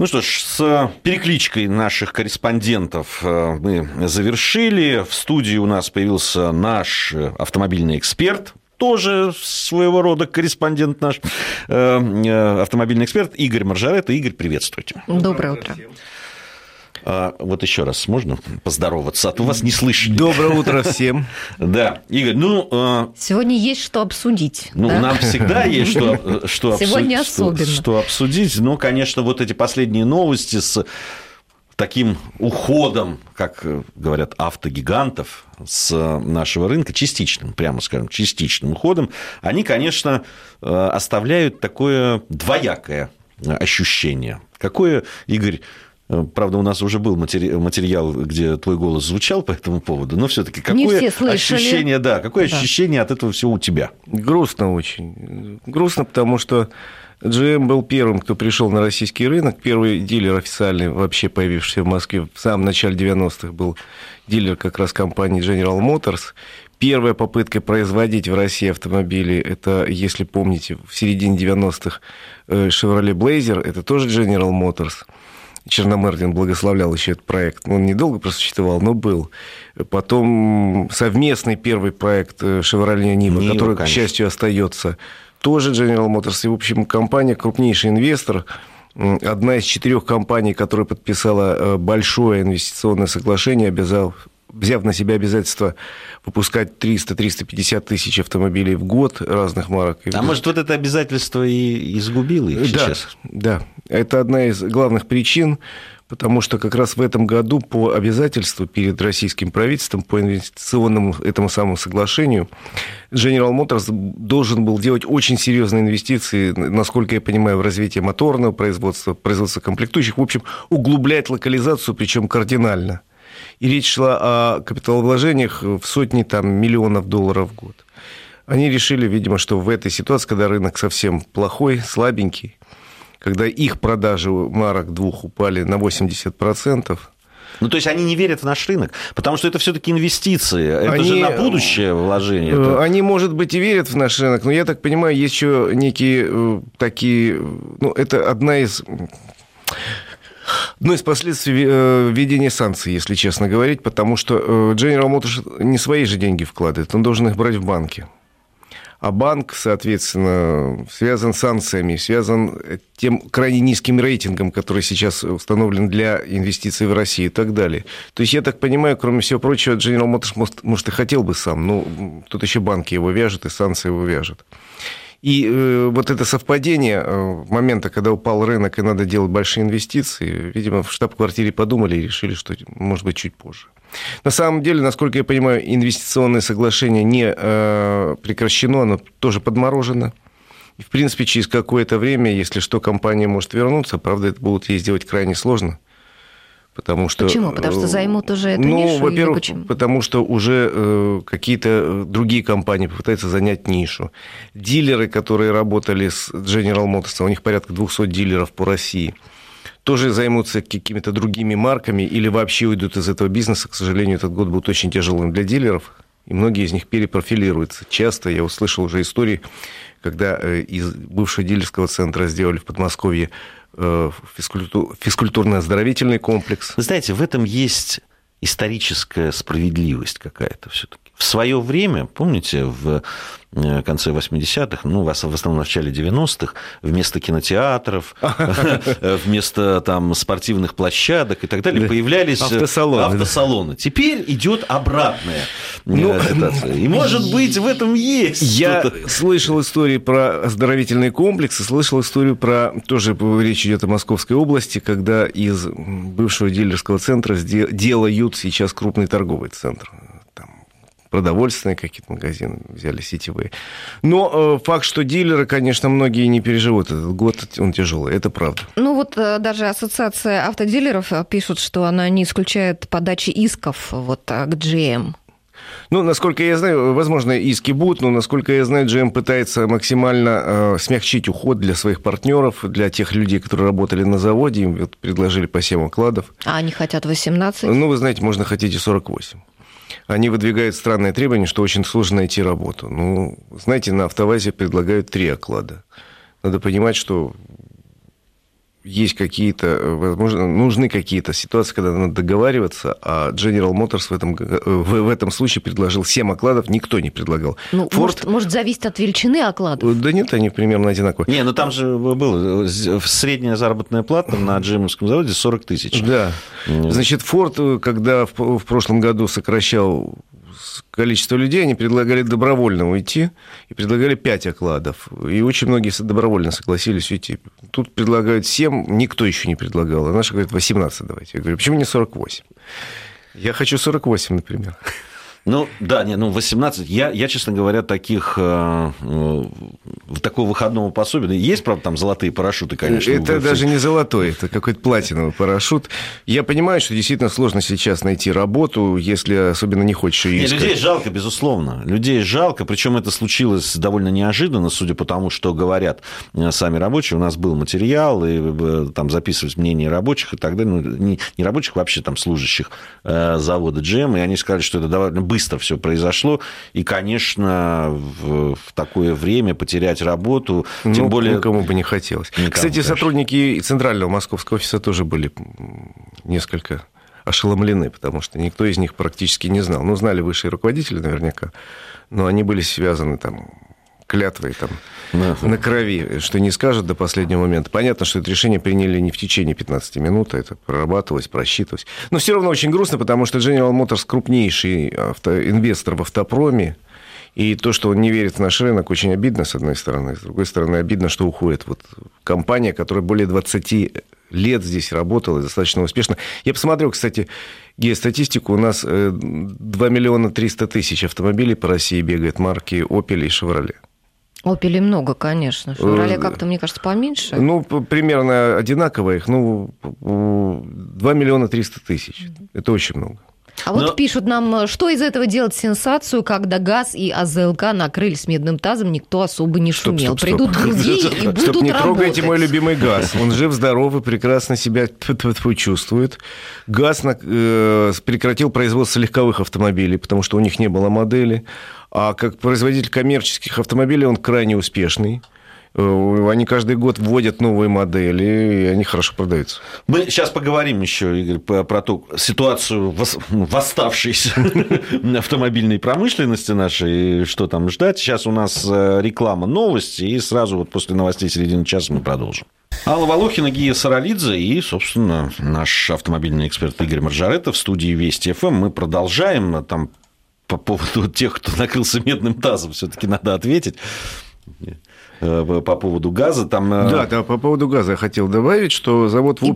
Ну что ж, с перекличкой наших корреспондентов э, мы завершили. В студии у нас появился наш автомобильный эксперт, тоже своего рода корреспондент наш, э, э, автомобильный эксперт Игорь Маржарет. Игорь, приветствуйте. Доброе утро. А, вот еще раз можно поздороваться, а то вас не слышно. Доброе утро всем. Да, Игорь, ну... А, Сегодня есть что обсудить. Ну, да? нам всегда есть что, что, Сегодня особенно. Что, что обсудить. Ну, конечно, вот эти последние новости с таким уходом, как говорят, автогигантов с нашего рынка, частичным, прямо скажем, частичным уходом, они, конечно, оставляют такое двоякое ощущение. Какое, Игорь, Э, правда, у нас уже был материал, где твой голос звучал по этому поводу, но все-таки какое ощущение, да, какое да. ощущение от этого всего у тебя? Грустно очень. Грустно, потому что GM был первым, кто пришел на российский рынок. Первый дилер официальный, вообще появившийся в Москве в самом начале 90-х, был дилер как раз компании General Motors. Первая попытка производить в России автомобили, это, если помните, в середине 90-х э, Chevrolet Blazer, это тоже General Motors – Черномырдин благословлял еще этот проект. Он недолго просто существовал, но был. Потом совместный первый проект «Шевроле Нива», Нива который, конечно. к счастью, остается, тоже General Motors. И, в общем, компания, крупнейший инвестор, одна из четырех компаний, которая подписала э, большое инвестиционное соглашение, обязал взяв на себя обязательство выпускать 300-350 тысяч автомобилей в год разных марок. А может, вот это обязательство и изгубило их да, сейчас? Да, это одна из главных причин, потому что как раз в этом году по обязательству перед российским правительством, по инвестиционному этому самому соглашению, General Motors должен был делать очень серьезные инвестиции, насколько я понимаю, в развитие моторного производства, производства комплектующих, в общем, углублять локализацию, причем кардинально – и речь шла о капиталовложениях в сотни там, миллионов долларов в год. Они решили, видимо, что в этой ситуации, когда рынок совсем плохой, слабенький, когда их продажи марок двух упали на 80%, ну, то есть они не верят в наш рынок, потому что это все-таки инвестиции, это они, же на будущее вложение. Это... Э, они, может быть, и верят в наш рынок, но я так понимаю, есть еще некие э, такие... Ну, это одна из Одно из последствий э, введения санкций, если честно говорить, потому что э, General Motors не свои же деньги вкладывает, он должен их брать в банке. А банк, соответственно, связан с санкциями, связан тем крайне низким рейтингом, который сейчас установлен для инвестиций в Россию и так далее. То есть, я так понимаю, кроме всего прочего, General Motors, может, может и хотел бы сам, но тут еще банки его вяжут, и санкции его вяжут. И э, вот это совпадение э, момента, когда упал рынок и надо делать большие инвестиции, видимо, в штаб-квартире подумали и решили, что может быть чуть позже. На самом деле, насколько я понимаю, инвестиционное соглашение не э, прекращено, оно тоже подморожено. И, в принципе, через какое-то время, если что, компания может вернуться. Правда, это будут ей сделать крайне сложно. Потому что, почему? Потому что займут уже эту ну, нишу? Ну, во-первых, потому что уже э, какие-то э, другие компании попытаются занять нишу. Дилеры, которые работали с General Motors, у них порядка 200 дилеров по России, тоже займутся какими-то другими марками или вообще уйдут из этого бизнеса. К сожалению, этот год будет очень тяжелым для дилеров, и многие из них перепрофилируются. Часто я услышал уже истории, когда э, из бывшего дилерского центра сделали в Подмосковье Э, физкультурно-оздоровительный комплекс. Вы знаете, в этом есть историческая справедливость какая-то все-таки. В свое время, помните, в э, конце 80-х, ну, в основном в начале 90-х, вместо кинотеатров, вместо там спортивных площадок и так далее, появлялись автосалоны. автосалоны. Теперь идет обратная ну, ситуация. И, может быть, в этом есть Я слышал истории про оздоровительные комплексы, слышал историю про... Тоже речь идет о Московской области, когда из бывшего дилерского центра делают сейчас крупный торговый центр продовольственные какие-то магазины взяли сетевые. Но э, факт, что дилеры, конечно, многие не переживут этот год, он тяжелый, это правда. Ну вот э, даже ассоциация автодилеров э, пишут, что она не исключает подачи исков вот к GM. Ну, насколько я знаю, возможно, иски будут, но, насколько я знаю, GM пытается максимально э, смягчить уход для своих партнеров, для тех людей, которые работали на заводе, им вот предложили по 7 окладов. А они хотят 18? Ну, вы знаете, можно хотеть и 48 они выдвигают странное требование, что очень сложно найти работу. Ну, знаете, на автовазе предлагают три оклада. Надо понимать, что есть какие-то, возможно, нужны какие-то ситуации, когда надо договариваться, а General Motors в этом, в, в этом случае предложил 7 окладов, никто не предлагал. Ну, Ford... может, может, зависит от величины окладов? Да нет, они примерно одинаковые. Не, ну там же было средняя заработная плата на Джемовском заводе 40 тысяч. Да. Значит, Ford, когда в, в прошлом году сокращал количество людей, они предлагали добровольно уйти и предлагали 5 окладов. И очень многие добровольно согласились уйти. Тут предлагают 7, никто еще не предлагал. А наши говорят 18 давайте. Я говорю, почему не 48? Я хочу 48, например. Ну, да, не, ну, 18. Я, я честно говоря, таких, э, э, такого выходного пособия... Есть, правда, там золотые парашюты, конечно. Это даже не золотой, это какой-то платиновый парашют. Я понимаю, что действительно сложно сейчас найти работу, если особенно не хочешь ее искать. Людей жалко, безусловно. Людей жалко, причем это случилось довольно неожиданно, судя по тому, что говорят э, сами рабочие. У нас был материал, и э, там записывались мнения рабочих и так далее. Ну, не, не рабочих, вообще там служащих завода GM, и они сказали, что это довольно быстро все произошло. И, конечно, в, в такое время потерять работу, ну, тем более... Никому бы не хотелось. Никому, Кстати, конечно. сотрудники Центрального московского офиса тоже были несколько ошеломлены, потому что никто из них практически не знал. Ну, знали высшие руководители наверняка, но они были связаны там клятвой там, на крови, что не скажут до последнего момента. Понятно, что это решение приняли не в течение 15 минут, а это прорабатывалось, просчитывалось. Но все равно очень грустно, потому что General Motors крупнейший авто, инвестор в автопроме, и то, что он не верит в наш рынок, очень обидно, с одной стороны. С другой стороны, обидно, что уходит вот компания, которая более 20 лет здесь работала достаточно успешно. Я посмотрел, кстати, геостатистику. У нас 2 э, миллиона 300 тысяч автомобилей по России бегает марки Opel и Chevrolet. Опелей много, конечно. Шевроле э, как-то, мне кажется, поменьше. Ну, примерно одинаково их. Ну, 2 миллиона 300 тысяч. Это очень много. А вот Но... пишут нам, что из этого делать сенсацию, когда ГАЗ и АЗЛК накрылись медным тазом, никто особо не шумел. Стоп, стоп, стоп. Придут другие и будут стоп, не трогайте мой любимый ГАЗ. Он жив, здоров и прекрасно себя чувствует. ГАЗ э, прекратил производство легковых автомобилей, потому что у них не было модели. А как производитель коммерческих автомобилей он крайне успешный. Э, они каждый год вводят новые модели, и они хорошо продаются. Мы сейчас поговорим еще, Игорь, про ту ситуацию восставшейся автомобильной промышленности нашей, что там ждать. Сейчас у нас э, реклама, новости, и сразу вот после новостей середины часа мы продолжим. Алла Волохина, Гия Саралидзе и, собственно, наш автомобильный эксперт Игорь Маржаретов в студии Вести ФМ. Мы продолжаем. Там по поводу тех, кто накрылся медным тазом, все-таки надо ответить э, по поводу газа. Там... Э, да, да, по поводу газа я хотел добавить, что завод в общем,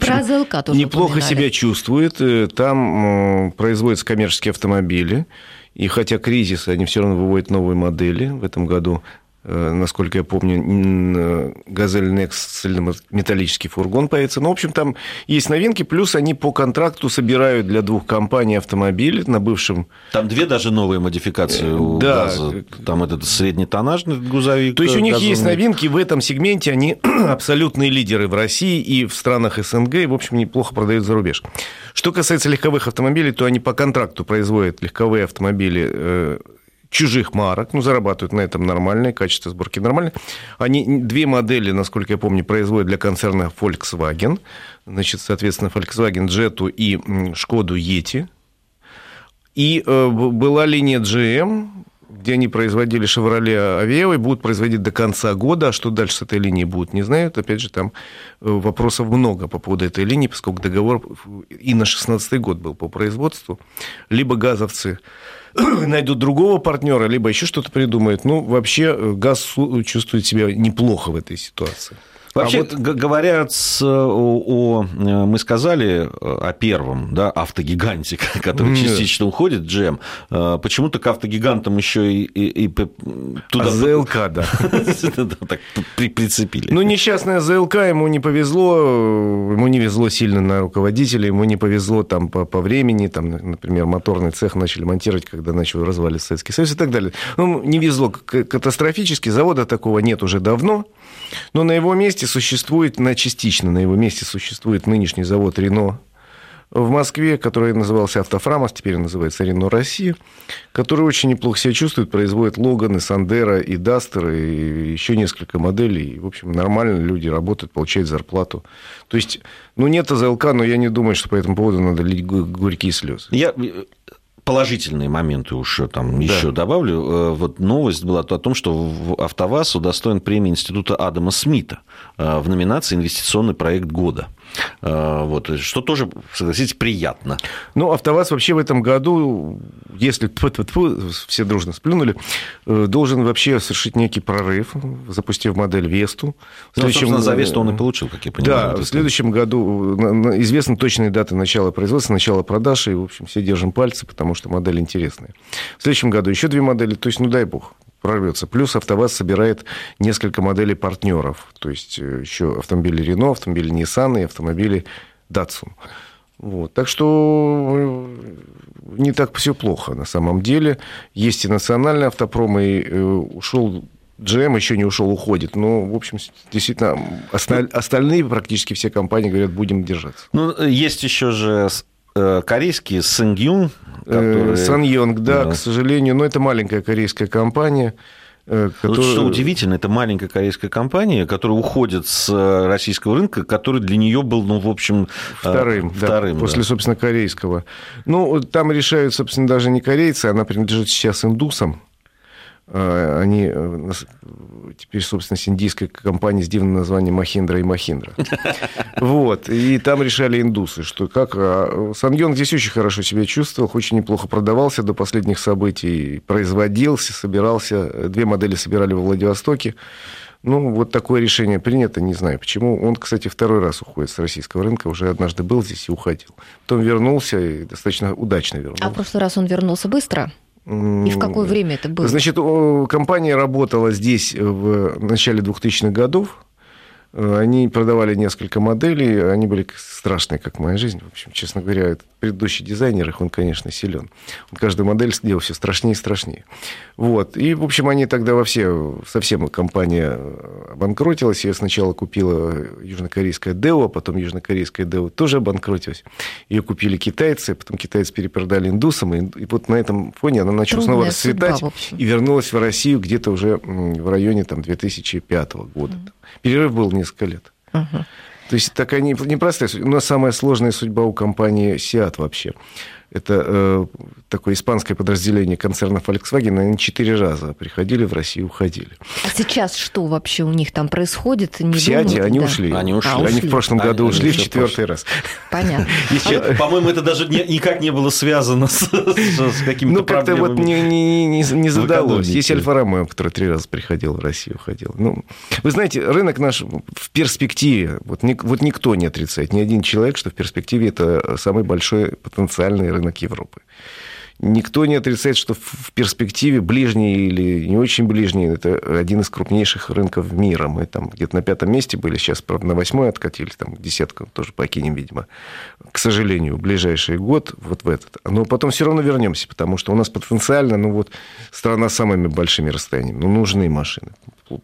неплохо упоминали. себя чувствует. Э, там производятся коммерческие автомобили. И хотя кризис, они все равно выводят новые модели. В этом году насколько я помню, «Газель Next» металлический фургон появится. Ну, в общем, там есть новинки, плюс они по контракту собирают для двух компаний автомобили на бывшем... Там две даже новые модификации у да. «Газа». Там этот среднетоннажный грузовик. То есть у них газовый. есть новинки в этом сегменте, они абсолютные лидеры в России и в странах СНГ, и, в общем, неплохо продают за рубеж. Что касается легковых автомобилей, то они по контракту производят легковые автомобили э, чужих марок, ну, зарабатывают на этом нормальное, качество сборки нормальное. Они две модели, насколько я помню, производят для концерна Volkswagen. Значит, соответственно, Volkswagen Jetta и Шкоду Yeti. И э, была линия GM, где они производили Chevrolet Aveo и будут производить до конца года. А что дальше с этой линией будет, не знают. Опять же, там э, вопросов много по поводу этой линии, поскольку договор и на 16 год был по производству. Либо газовцы найдут другого партнера, либо еще что-то придумают. Ну, вообще, э, ГАЗ чувствует себя неплохо в этой ситуации. Вообще, а вот... говоря с, о, о, э, мы сказали э, о первом да, автогиганте, который Нет. частично уходит. Э, почему-то к автогигантам еще и, и, и туда... А ЗЛК, да. Так прицепили. Ну, несчастная ЗЛК, ему не повезло, ему не везло сильно на руководителя, ему не повезло там по, по времени, там, например, моторный цех начали монтировать, когда начал разваливаться Советский Союз и так далее. Ну, не везло катастрофически, завода такого нет уже давно, но на его месте существует, на частично на его месте существует нынешний завод «Рено», в Москве, который назывался «Автофрамос», теперь называется «Рено Россия», который очень неплохо себя чувствует, производит Логаны, Сандера и Дастер, и еще несколько моделей. И, в общем, нормально люди работают, получают зарплату. То есть, ну, нет АЗЛК, но я не думаю, что по этому поводу надо лить горькие слезы. Я положительные моменты уж там да. еще добавлю. Э, вот новость была о том, что АвтоВАЗ удостоен премии Института Адама Смита э, в номинации «Инвестиционный проект года». Э, вот, что тоже, согласитесь, приятно. Ну, АвтоВАЗ вообще в этом году, если тьфу -тьфу -тьфу, все дружно сплюнули, э, должен вообще совершить некий прорыв, запустив модель Весту. В ну, следующем... за Весту он и получил, как я понимаю. Да, в следующем году известны точные даты начала производства, начала продаж, и, в общем, все держим пальцы, потому что модель интересная. В следующем году еще две модели, то есть, ну, дай бог, прорвется. Плюс АвтоВАЗ собирает несколько моделей партнеров. То есть э, еще автомобили Рено, автомобили Nissan и автомобили Datsun. Вот. Так что э, не так все плохо на самом деле. Есть и национальный автопром, и э, ушел GM еще не ушел, уходит. Но, в общем, действительно, остальные практически все компании говорят, будем держаться. Ну, есть еще же корейский Сэнгюн, Которые... Саньонг, да, да, к сожалению, но это маленькая корейская компания. Которая... Вот что удивительно, это маленькая корейская компания, которая уходит с э, российского рынка, который для нее был, ну, в общем, вторым, э, вторым да, после, собственно, корейского. Ну, там решают, собственно, даже не корейцы, она принадлежит сейчас индусам. А, они э, теперь, собственно, с индийской компанией с дивным названием Махиндра и Махиндра. Вот. И там решали индусы, что как... А, Сан здесь очень хорошо себя чувствовал, очень неплохо продавался до последних событий, производился, собирался. Две модели собирали во Владивостоке. Ну, вот такое решение принято, не знаю почему. Он, кстати, второй раз уходит с российского рынка, уже однажды был здесь и уходил. Потом вернулся и достаточно удачно вернулся. А в прошлый раз он вернулся быстро? И в какое время это было? Значит, компания работала здесь в начале 2000-х годов. Э, они продавали несколько моделей, они были страшные, как моя жизнь. В общем, честно говоря, предыдущий дизайнер, их он, конечно, силен. Он каждую модель сделал все страшнее и страшнее. Вот. И, в общем, они тогда во все, совсем компания обанкротилась. Я сначала купила южнокорейская Део, а потом южнокорейская Део тоже обанкротилась. Ее купили китайцы, потом китайцы перепродали индусам. И, и вот на этом фоне она начала Трудная снова расцветать судьба, и вернулась в Россию где-то уже в районе там, 2005 года. Mm. Перерыв был несколько лет. Uh-huh. То есть такая непростая судьба. Но самая сложная судьба у компании Seat вообще. Это э, такое испанское подразделение концерна Volkswagen. Они четыре раза приходили в Россию, уходили. А сейчас что вообще у них там происходит? Не в Сиате они да. ушли. Они ушли. А, ушли. Они в прошлом году они ушли в четвертый раз. Понятно. А По-моему, это даже никак не было связано с, какими-то Ну, как-то вот не, не, не, не задалось. Есть Альфа Ромео, который три раза приходил в Россию, уходил. Ну, вы знаете, рынок наш в перспективе, вот, вот никто не отрицает, ни один человек, что в перспективе это самый большой потенциальный рынок рынок Европы. Никто не отрицает, что в перспективе ближний или не очень ближний, это один из крупнейших рынков мира. Мы там где-то на пятом месте были, сейчас, правда, на восьмой откатились, там десятку тоже покинем, видимо. К сожалению, ближайший год вот в этот. Но потом все равно вернемся, потому что у нас потенциально, ну вот, страна с самыми большими расстояниями, ну, нужны машины.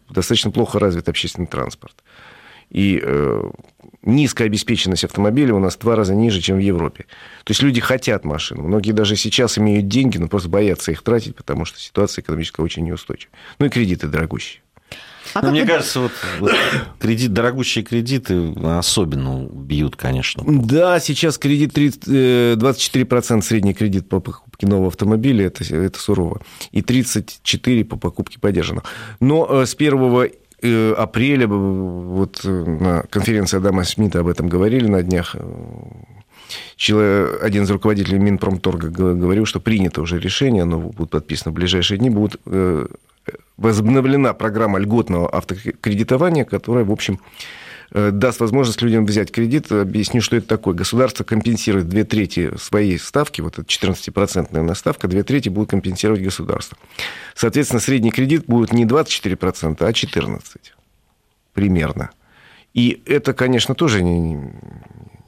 Достаточно плохо развит общественный транспорт. И э, низкая обеспеченность автомобиля у нас в два раза ниже, чем в Европе. То есть люди хотят машину. Многие даже сейчас имеют деньги, но просто боятся их тратить, потому что ситуация экономическая очень неустойчива. Ну и кредиты дорогущие. А ну, мне вы... кажется, вот, вот кредит, дорогущие кредиты особенно бьют, конечно. Да, сейчас кредит 30, 24% э, средний кредит по покупке нового автомобиля, это, это сурово. И 34% по покупке поддержанного. Но э, с 1 Э, апреля, вот э, на конференции Адама Смита об этом говорили на днях, Человек, один из руководителей Минпромторга говорил, что принято уже решение, оно будет подписано в ближайшие дни, будет э, возобновлена программа льготного автокредитования, которая, в общем, Э, даст возможность людям взять кредит. Объясню, что это такое. Государство компенсирует две трети своей ставки, вот эта 14-процентная ставка, две трети будет компенсировать государство. Соответственно, средний кредит будет не 24%, а 14% примерно. И это, конечно, тоже не,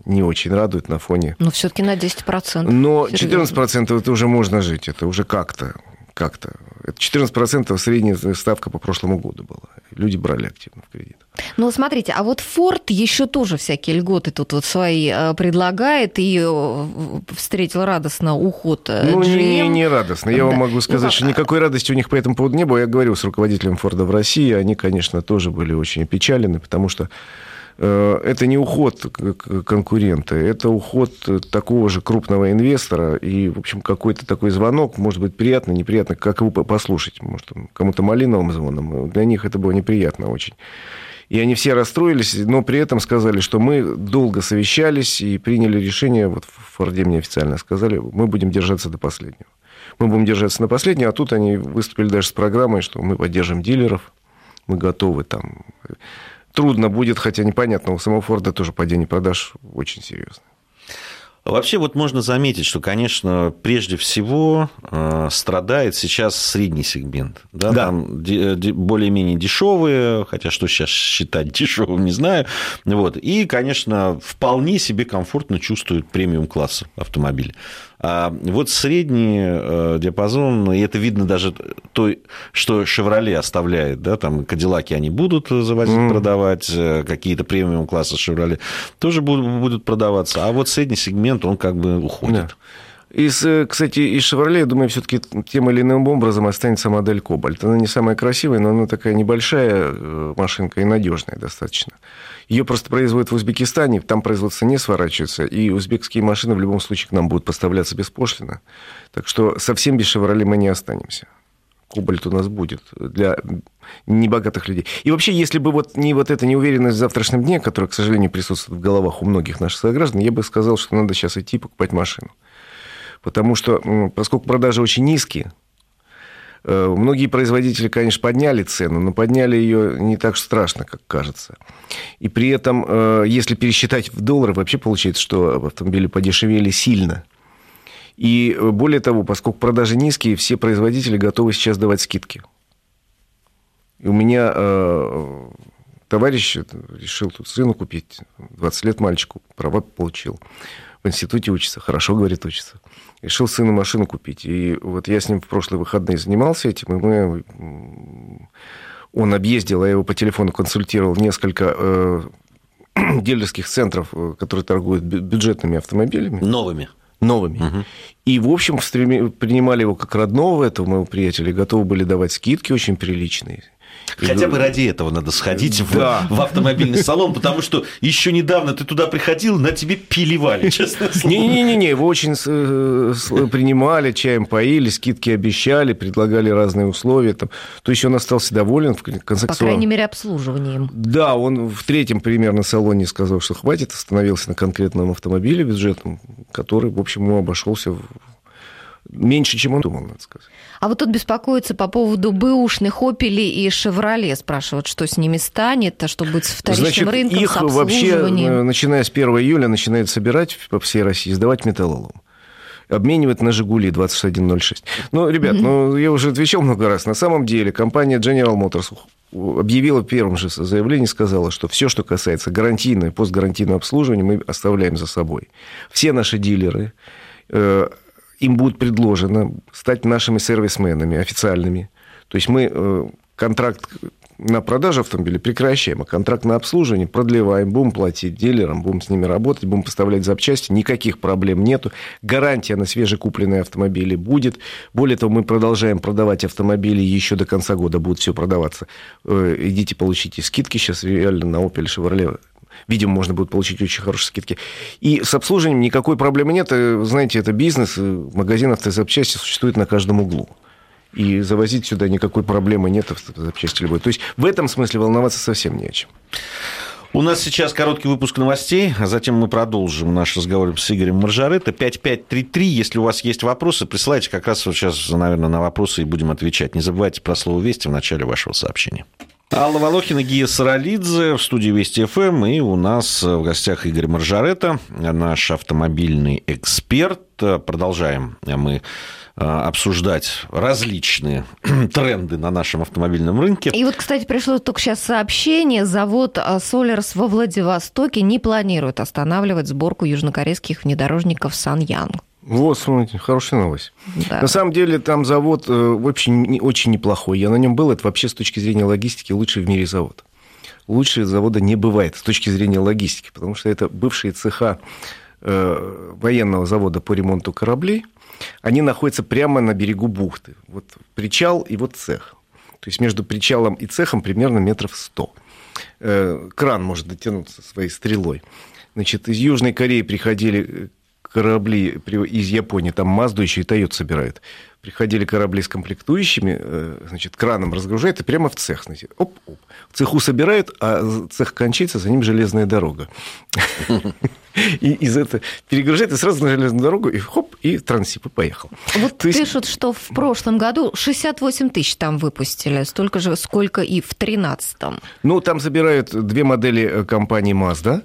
не очень радует на фоне... Но все-таки на 10%. Но 14% это уже можно жить, это уже как-то как-то. 14% средняя ставка по прошлому году была. люди брали активно в кредит. Ну, смотрите, а вот Форд еще тоже всякие льготы тут вот свои э, предлагает и э, встретил радостно уход GM. Ну, не, не радостно. Я да. вам могу сказать, ну, что никакой радости у них по этому поводу не было. Я говорил с руководителем Форда в России, они, конечно, тоже были очень опечалены, потому что Э, это не уход конкурента, это уход такого же крупного инвестора, и, в общем, какой-то такой звонок, может быть, приятно, неприятно, как его послушать, может, кому-то малиновым звоном, для них это было неприятно очень. И они все расстроились, но при этом сказали, что мы долго совещались и приняли решение, вот в Форде мне официально сказали, мы будем держаться до последнего. Мы будем держаться на последнего, а тут они выступили даже с программой, что мы поддержим дилеров, мы готовы там трудно будет, хотя непонятно, у самого Форда тоже падение продаж очень серьезное. Вообще вот можно заметить, что, конечно, прежде всего э, страдает сейчас средний сегмент. Да, да. Там более-менее дешевые, хотя что сейчас считать дешевым, не знаю. Вот. И, конечно, вполне себе комфортно чувствуют премиум класса автомобиля. А вот средний э, диапазон, и это видно даже то, что «Шевроле» оставляет, да, там «Кадиллаки» они будут завозить, mm. продавать, э, какие-то премиум класса «Шевроле» тоже будут, будут продаваться, а вот средний сегмент, он как бы уходит. Да. Из, э, кстати, из «Шевроле», я думаю, все-таки тем или иным образом останется модель «Кобальт». Она не самая красивая, но она такая небольшая машинка и надежная достаточно. Ее просто производят в Узбекистане, там производство не сворачивается, и узбекские машины в любом случае к нам будут поставляться беспошлино. Так что совсем без «Шевроле» мы не останемся. Кобальт у нас будет для небогатых людей. И вообще, если бы вот не вот эта неуверенность в завтрашнем дне, которая, к сожалению, присутствует в головах у многих наших сограждан, я бы сказал, что надо сейчас идти покупать машину. Потому что, поскольку продажи очень низкие, Э, многие производители, конечно, подняли цену, но подняли ее не так страшно, как кажется. И при этом, э, если пересчитать в доллары, вообще получается, что автомобили подешевели сильно. И э, более того, поскольку продажи низкие, все производители готовы сейчас давать скидки. И у меня э, товарищ решил тут сыну купить, 20 лет мальчику, права получил. В институте учится, хорошо, говорит, учится решил сыну машину купить. И вот я с ним в прошлые выходные занимался этим, и мы... Он объездил, я его по телефону консультировал несколько э, дилерских центров, э, которые торгуют бюджетными автомобилями. Новыми. Новыми. Угу. И, в общем, принимали его как родного этого моего приятеля, готовы были давать скидки очень приличные. Хотя бы ради этого надо сходить да. в, в автомобильный салон, потому что еще недавно ты туда приходил, на тебе пиливали, честно Не-не-не, его очень принимали, чаем поили, скидки обещали, предлагали разные условия. Там. То есть он остался доволен. В конце По крайней мере, обслуживанием. Да, он в третьем примерно салоне сказал, что хватит, остановился на конкретном автомобиле бюджетном, который, в общем, ему обошелся меньше, чем он думал, надо сказать. А вот тут беспокоится по поводу бэушных «Опелей» и «Шевроле». Спрашивают, что с ними станет, а что будет с вторичным Значит, рынком, их с вообще, э, начиная с 1 июля, начинают собирать по всей России, сдавать металлолом обменивать на «Жигули» 2106. Ну, ребят, ну, я уже отвечал много раз. На самом деле компания General Motors объявила в первом же заявлении, сказала, что все, что касается гарантийного и постгарантийного обслуживания, мы оставляем за собой. Все наши дилеры э, им будет предложено стать нашими сервисменами официальными. То есть мы э, контракт на продажу автомобиля прекращаем, а контракт на обслуживание продлеваем, будем платить дилерам, будем с ними работать, будем поставлять запчасти, никаких проблем нету. Гарантия на свежекупленные автомобили будет. Более того, мы продолжаем продавать автомобили еще до конца года, будут все продаваться. Э, идите, получите скидки сейчас реально на Opel Chevrolet видимо, можно будет получить очень хорошие скидки. И с обслуживанием никакой проблемы нет. Э, знаете, это бизнес, э, магазин автозапчасти существует на каждом углу. И завозить сюда никакой проблемы нет автозапчасти любой. То есть в этом смысле волноваться совсем не о чем. У нас сейчас короткий выпуск новостей, а затем мы продолжим наш разговор с Игорем Маржарета. 5533, если у вас есть вопросы, присылайте как раз вот сейчас, наверное, на вопросы и будем отвечать. Не забывайте про слово «Вести» в начале вашего сообщения. Алла Волохина, Гия Саралидзе в студии Вести ФМ. И у нас в гостях Игорь Маржарета, наш автомобильный эксперт. Продолжаем мы а, обсуждать различные тренды на нашем автомобильном рынке. И вот, кстати, пришло только сейчас сообщение. Завод Солерс во Владивостоке не планирует останавливать сборку южнокорейских внедорожников Саньян. Вот, смотрите, хорошая новость. Да. На самом деле там завод э, очень, очень неплохой. Я на нем был. Это вообще с точки зрения логистики лучший в мире завод. Лучше завода не бывает с точки зрения логистики, потому что это бывшие цеха э, военного завода по ремонту кораблей. Они находятся прямо на берегу бухты. Вот причал и вот цех. То есть между причалом и цехом примерно метров сто. Э, кран может дотянуться своей стрелой. Значит, из Южной Кореи приходили корабли из Японии, там Мазду еще и Тойот собирают. Приходили корабли с комплектующими, э, значит, краном разгружают и прямо в цех. Знаете, оп, оп. В цеху собирают, а цех кончится, за ним железная дорога. И из этого перегружает, и сразу на железную дорогу, и хоп, и трансип, и поехал. Вот пишут, что в прошлом году 68 тысяч там выпустили, столько же, сколько и в 13-м. Ну, там собирают две модели э, компании Mazda,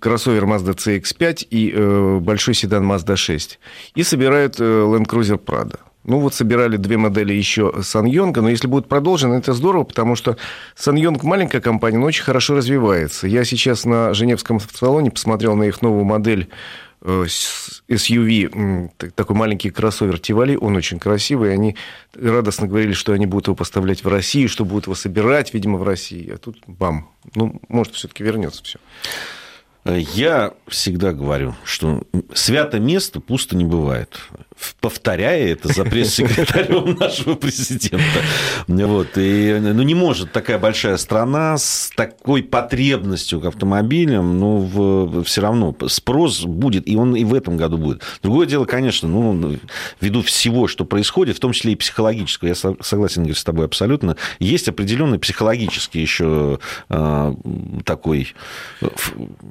кроссовер Mazda CX-5 и э, большой седан Mazda 6. И собирают э, Land Cruiser Prado. Ну вот собирали две модели еще Саньонга, но если будет продолжено, это здорово, потому что Саньонг маленькая компания, но очень хорошо развивается. Я сейчас на Женевском салоне посмотрел на их новую модель SUV, такой маленький кроссовер Тивали, он очень красивый, они радостно говорили, что они будут его поставлять в Россию, что будут его собирать, видимо, в России, а тут бам, ну, может, все-таки вернется все. Я всегда говорю, что свято место пусто не бывает. Повторяя это за пресс-секретарем нашего президента. Вот. И, ну, не может такая большая страна с такой потребностью к автомобилям, ну, все равно спрос будет, и он и в этом году будет. Другое дело, конечно, ну, ввиду всего, что происходит, в том числе и психологического, я согласен, Игорь, с тобой абсолютно, есть определенный психологический еще э, такой...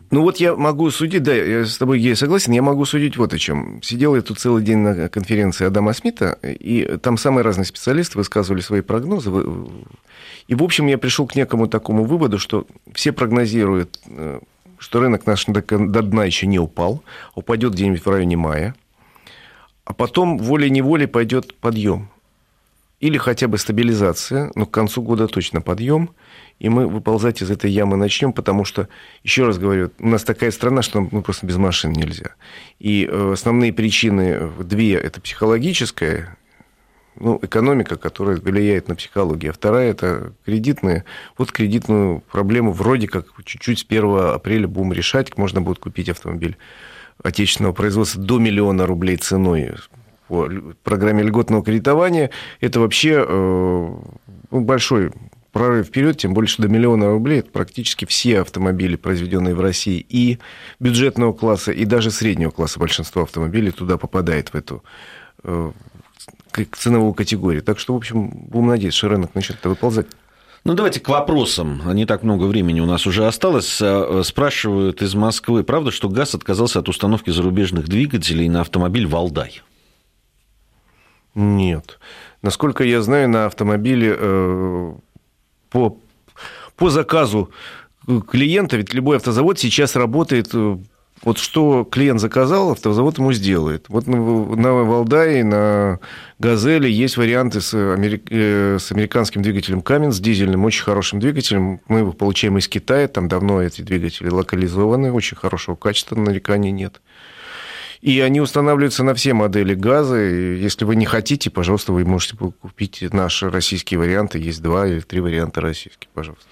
Ну, вот я могу судить, да, я с тобой я согласен, я могу судить вот о чем. Сидел я тут целый день на конференции Адама Смита, и там самые разные специалисты высказывали свои прогнозы. И, в общем, я пришел к некому такому выводу, что все прогнозируют, э, что рынок наш до дна еще не упал, упадет где-нибудь в районе мая, а потом волей-неволей пойдет подъем. Или хотя бы стабилизация, но к концу года точно подъем – и мы выползать из этой ямы начнем, потому что, еще раз говорю, у нас такая страна, что мы просто без машин нельзя. И э, основные причины две – это психологическая, ну, экономика, которая влияет на психологию, а вторая – это кредитная. Вот кредитную проблему вроде как чуть-чуть с 1 апреля будем решать, можно будет купить автомобиль отечественного производства до миллиона рублей ценой по программе льготного кредитования. Это вообще э, ну, большой прорыв вперед, тем больше до миллиона рублей. Это практически все автомобили, произведенные в России, и бюджетного класса, и даже среднего класса большинство автомобилей туда попадает в эту э, ценовую категорию. Так что, в общем, будем надеяться, что рынок начнет выползать. Ну, давайте к вопросам. Не так много времени у нас уже осталось. Э, спрашивают из Москвы, правда, что ГАЗ отказался от установки зарубежных двигателей на автомобиль «Валдай»? Нет. Насколько я знаю, на автомобиле э, по, по заказу клиента, ведь любой автозавод сейчас работает э, вот что клиент заказал, автозавод ему сделает. Вот на, на Валдае, на Газели есть варианты с, америк... Э, с американским двигателем Каменс, дизельным, очень хорошим двигателем. Мы его получаем из Китая, там давно эти двигатели локализованы, очень хорошего качества, нареканий нет. И они устанавливаются на все модели газа. И если вы не хотите, пожалуйста, вы можете купить наши российские варианты. Есть два или три варианта российских, пожалуйста.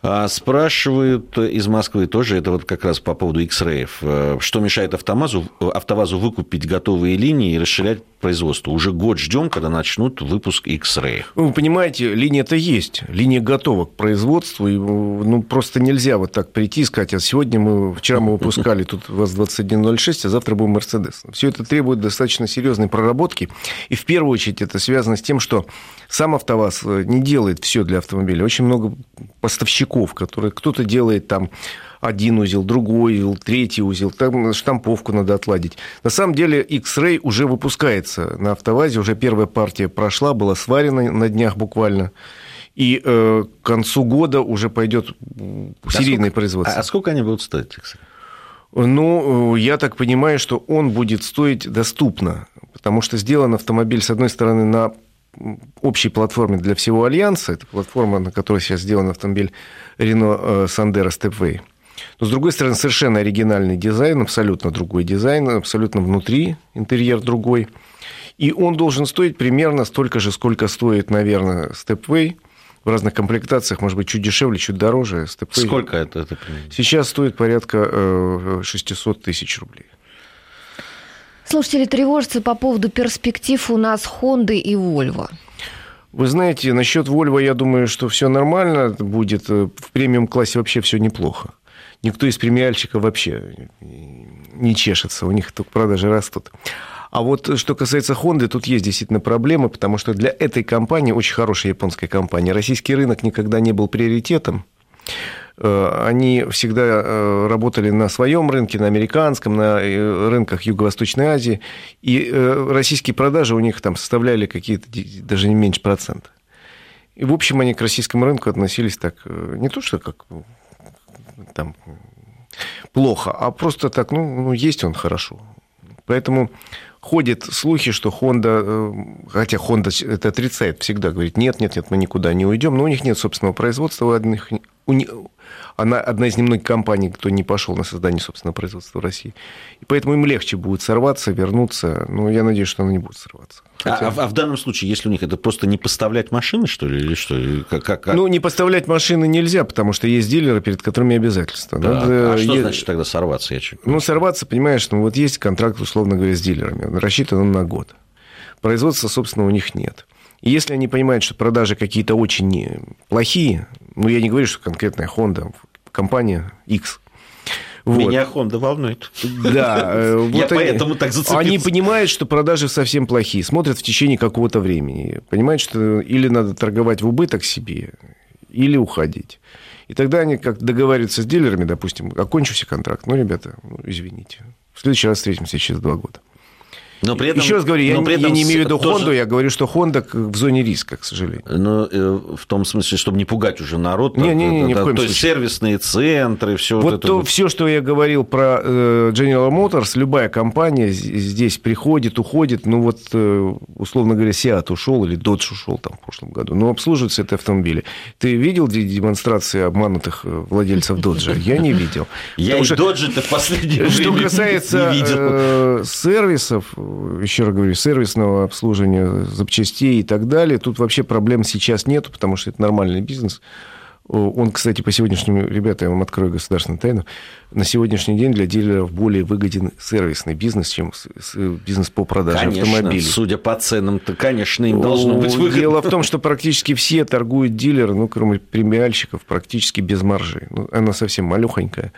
А спрашивают из Москвы тоже, это вот как раз по поводу X-Ray. Э, что мешает автомазу, автовазу выкупить готовые линии и расширять производство? Уже год ждем, когда начнут выпуск X-Ray. Вы понимаете, линия-то есть, линия готова к производству, и, ну, просто нельзя вот так прийти и сказать, а сегодня мы, вчера мы выпускали тут ВАЗ-2106, а завтра будем Мерседес. Все это требует достаточно серьезной проработки, и в первую очередь это связано с тем, что сам АвтоВАЗ не делает все для автомобиля. Очень много поставщиков, которые кто-то делает там один узел, другой узел, третий узел, там штамповку надо отладить. На самом деле X-Ray уже выпускается на автовазе, уже первая партия прошла, была сварена на днях буквально. И э, к концу года уже пойдет серийное а производство. А, а сколько они будут стоить, X-Ray? Ну, я так понимаю, что он будет стоить доступно, потому что сделан автомобиль, с одной стороны, на общей платформе для всего Альянса. Это платформа, на которой сейчас сделан автомобиль Renault Sandero Stepway. Но, с другой стороны, совершенно оригинальный дизайн, абсолютно другой дизайн, абсолютно внутри интерьер другой. И он должен стоить примерно столько же, сколько стоит, наверное, Stepway. В разных комплектациях, может быть, чуть дешевле, чуть дороже. Stepway. Сколько это, это примерно? Сейчас стоит порядка 600 э, тысяч рублей. Слушатели тревожатся по поводу перспектив у нас Honda и Volvo. Вы знаете, насчет Volvo, я думаю, что все нормально будет. В премиум-классе вообще все неплохо. Никто из премиальщиков вообще не чешется, у них только продажи растут. А вот что касается Honda, тут есть действительно проблемы, потому что для этой компании, очень хорошая японская компания, российский рынок никогда не был приоритетом. Э, они всегда э, работали на своем рынке, на американском, на э, рынках Юго-Восточной Азии, и российские продажи у них там составляли какие-то даже не меньше процента. И, в общем, они к российскому рынку относились так, не то что как там плохо, а просто так, ну, ну есть он хорошо. Поэтому ходят слухи, что Honda, хотя Honda это отрицает всегда, говорит, нет, нет, нет, мы никуда не уйдем, но у них нет собственного производства, у одних, у, она одна из немногих компаний, кто не пошел на создание собственного производства в России. И поэтому им легче будет сорваться, вернуться. Но я надеюсь, что она не будет сорваться. А, Хотя... А, а в данном случае, если у них это просто не поставлять машины, что ли, или что? Как, как, Ну, не поставлять машины нельзя, потому что есть дилеры, перед которыми обязательства. Да. Надо... А что есть... значит тогда сорваться? Я чуть... Ну, сорваться, понимаешь, ну, вот есть контракт, условно говоря, с дилерами. Он рассчитан на год. Производства, собственно, у них нет. И если они понимают, что продажи какие-то очень плохие, ну, я не говорю, что конкретная Honda, компания X. Вот. Меня Honda волнует. Да, э, вот я они, поэтому так зацепился. Они понимают, что продажи совсем плохие, смотрят в течение какого-то времени, понимают, что или надо торговать в убыток себе, или уходить. И тогда они как договариваются с дилерами, допустим, окончился контракт, ну, ребята, ну, извините, в следующий раз встретимся через два года. Но при этом, Еще раз говорю, я, при этом я не имею в виду тоже... Honda, я говорю, что Honda в зоне риска, к сожалению. Ну, э, в том смысле, чтобы не пугать уже народ. Не, не, не, не да, в коем То случае. есть сервисные центры, все вот, вот то, все, что я говорил про э, General Motors, любая компания здесь приходит, уходит, ну вот, э, условно говоря, Seat ушел или Dodge ушел там в прошлом году, но обслуживаются это автомобили. Ты видел демонстрации обманутых владельцев Dodge? Я не видел. Я и Dodge-то в последнее время Что касается сервисов, еще раз говорю, сервисного обслуживания запчастей и так далее. Тут вообще проблем сейчас нету, потому что это нормальный бизнес. Он, кстати, по сегодняшнему, ребята, я вам открою государственную тайну, на сегодняшний день для дилеров более выгоден сервисный бизнес, чем бизнес по продаже конечно, автомобилей. судя по ценам, то, конечно, им должно быть выгодно. Дело в том, что практически все торгуют дилеры, ну, кроме премиальщиков, практически без маржи. Ну, она совсем малюхонькая.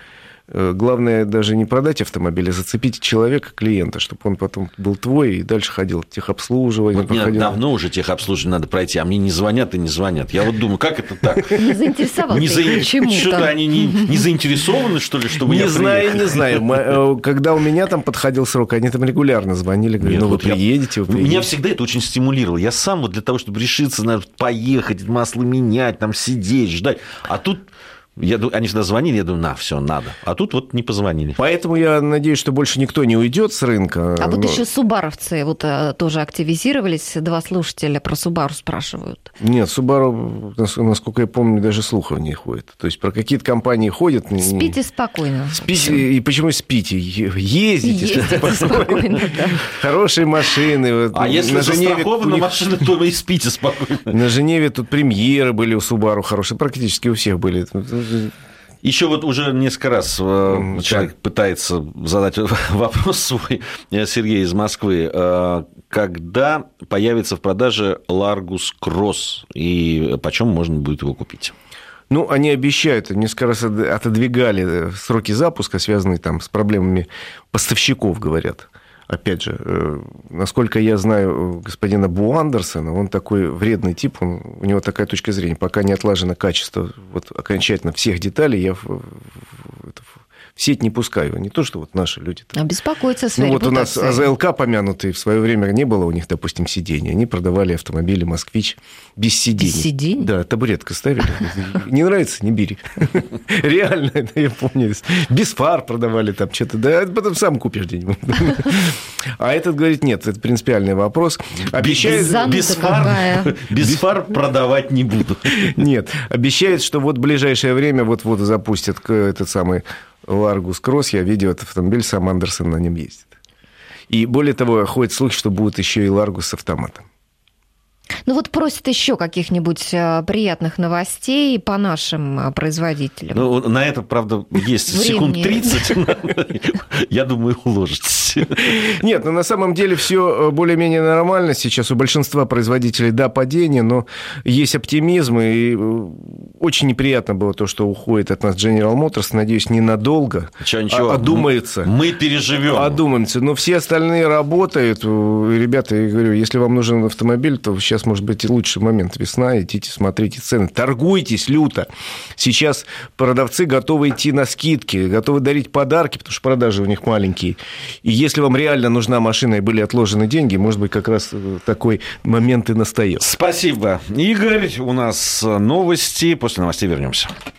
Э, главное даже не продать автомобиль, а зацепить человека, клиента, чтобы он потом был твой и дальше ходил техобслуживание. Вот проходил... давно уже техобслуживание надо пройти, а мне не звонят и не звонят. Я вот думаю, как это так? Не заинтересовался не за... Что-то они не, не заинтересованы, что ли, чтобы не я знаю, Не знаю, э, Когда у меня там подходил срок, они там регулярно звонили, говорили, ну вы приедете, вы приедете. Меня всегда это очень стимулировало. Я сам вот для того, чтобы решиться, надо поехать, масло менять, там сидеть, ждать. А тут я, они всегда звонили, я думаю, на, все, надо. А тут вот не позвонили. Поэтому я надеюсь, что больше никто не уйдет с рынка. А но... вот еще субаровцы вот э, тоже активизировались. Два слушателя про Субару спрашивают. Нет, Субару, насколько я помню, даже слухов не ходит. То есть про какие-то компании ходят. Спите спокойно. Спите, и почему спите? Ездите, Ездите спокойно. да. Хорошие машины. А если на застрахована них... машина, то и спите спокойно. На Женеве тут премьеры были у Субару хорошие. Практически у всех были. Еще вот уже несколько раз э, человек пытается задать вопрос свой, э, Сергей из Москвы. Э, когда появится в продаже Largus Cross и почем можно будет его купить? Ну, они обещают, несколько раз отодвигали сроки запуска, связанные там с проблемами поставщиков, говорят опять же, э, насколько я знаю господина Бу Андерсона, он такой вредный тип, он, у него такая точка зрения. Пока не отлажено качество вот, окончательно всех деталей, я в, в, В сеть не пускаю. Не то, что вот наши люди. А беспокоиться о своей Ну вот у нас АЗЛК помянутый в свое время не было у них, допустим, сидений. Они продавали автомобили «Москвич» без сидений. Без сидений? Да, табуретка ставили. Не нравится, не бери. Реально, это я помню. Без фар продавали там что-то. Да, потом сам купишь где-нибудь. А этот говорит, нет, это принципиальный вопрос. Обещает без фар, без фар продавать не буду. Нет, обещает, что вот в ближайшее время вот-вот запустят этот самый Ларгус Кросс, я видел этот автомобиль, сам Андерсон на нем ездит. И более того, ходит слух, что будет еще и Ларгус с автоматом. Ну вот просят еще каких-нибудь э, приятных новостей по нашим э, производителям. Ну, на это, правда, есть секунд 30. Я думаю, уложитесь. Нет, ну на самом деле все э, более-менее нормально. Сейчас у большинства производителей, да, падение, но есть оптимизм. И очень неприятно было то, что уходит от нас General Motors. Надеюсь, ненадолго. Ничего, ничего. Одумается. Мы переживем. Одумаемся. Но все остальные работают. Ребята, я говорю, если вам нужен автомобиль, то сейчас может быть, лучший момент весна, идите, смотрите цены, торгуйтесь люто. Сейчас продавцы готовы идти на скидки, готовы дарить подарки, потому что продажи у них маленькие. И если вам реально нужна машина и были отложены деньги, может быть, как раз э, такой момент и настает. Спасибо, Игорь. У нас новости. После новостей вернемся.